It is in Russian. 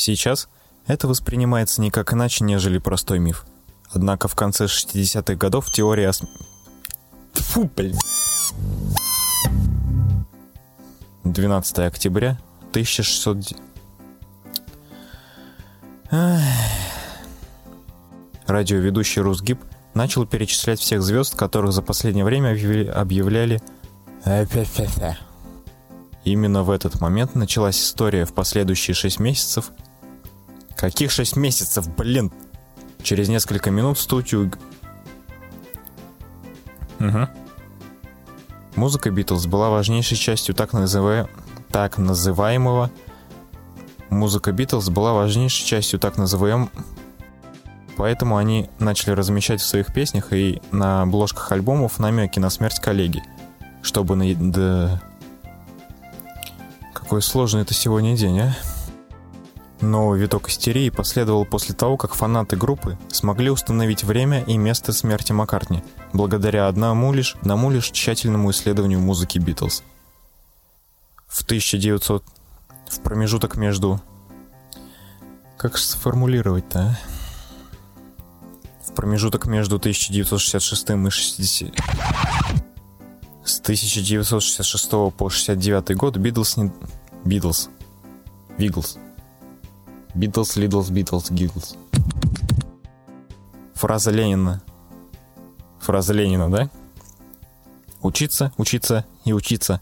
Сейчас это воспринимается никак иначе, нежели простой миф. Однако в конце 60-х годов теория о... Фу, блин. 12 октября 1600... Ах. Радиоведущий Русгиб начал перечислять всех звезд, которых за последнее время объявляли... Именно в этот момент началась история в последующие 6 месяцев. Каких 6 месяцев, блин? Через несколько минут в студию... Угу. Музыка Битлз была важнейшей частью так, называ... так называемого... Музыка Битлз была важнейшей частью так называем... Поэтому они начали размещать в своих песнях и на обложках альбомов намеки на смерть коллеги. Чтобы на... Да... Какой сложный это сегодня день, а? Новый виток истерии последовал после того, как фанаты группы смогли установить время и место смерти Маккартни, благодаря одному лишь, одному лишь тщательному исследованию музыки Битлз. В 1900... в промежуток между... Как сформулировать-то, а? В промежуток между 1966 и 60... С 1966 по 69 год Битлз не... Битлз. Биглз. Битлз, Лидлз, Битлз, Гиглз. Фраза Ленина. Фраза Ленина, да? Учиться, учиться и учиться.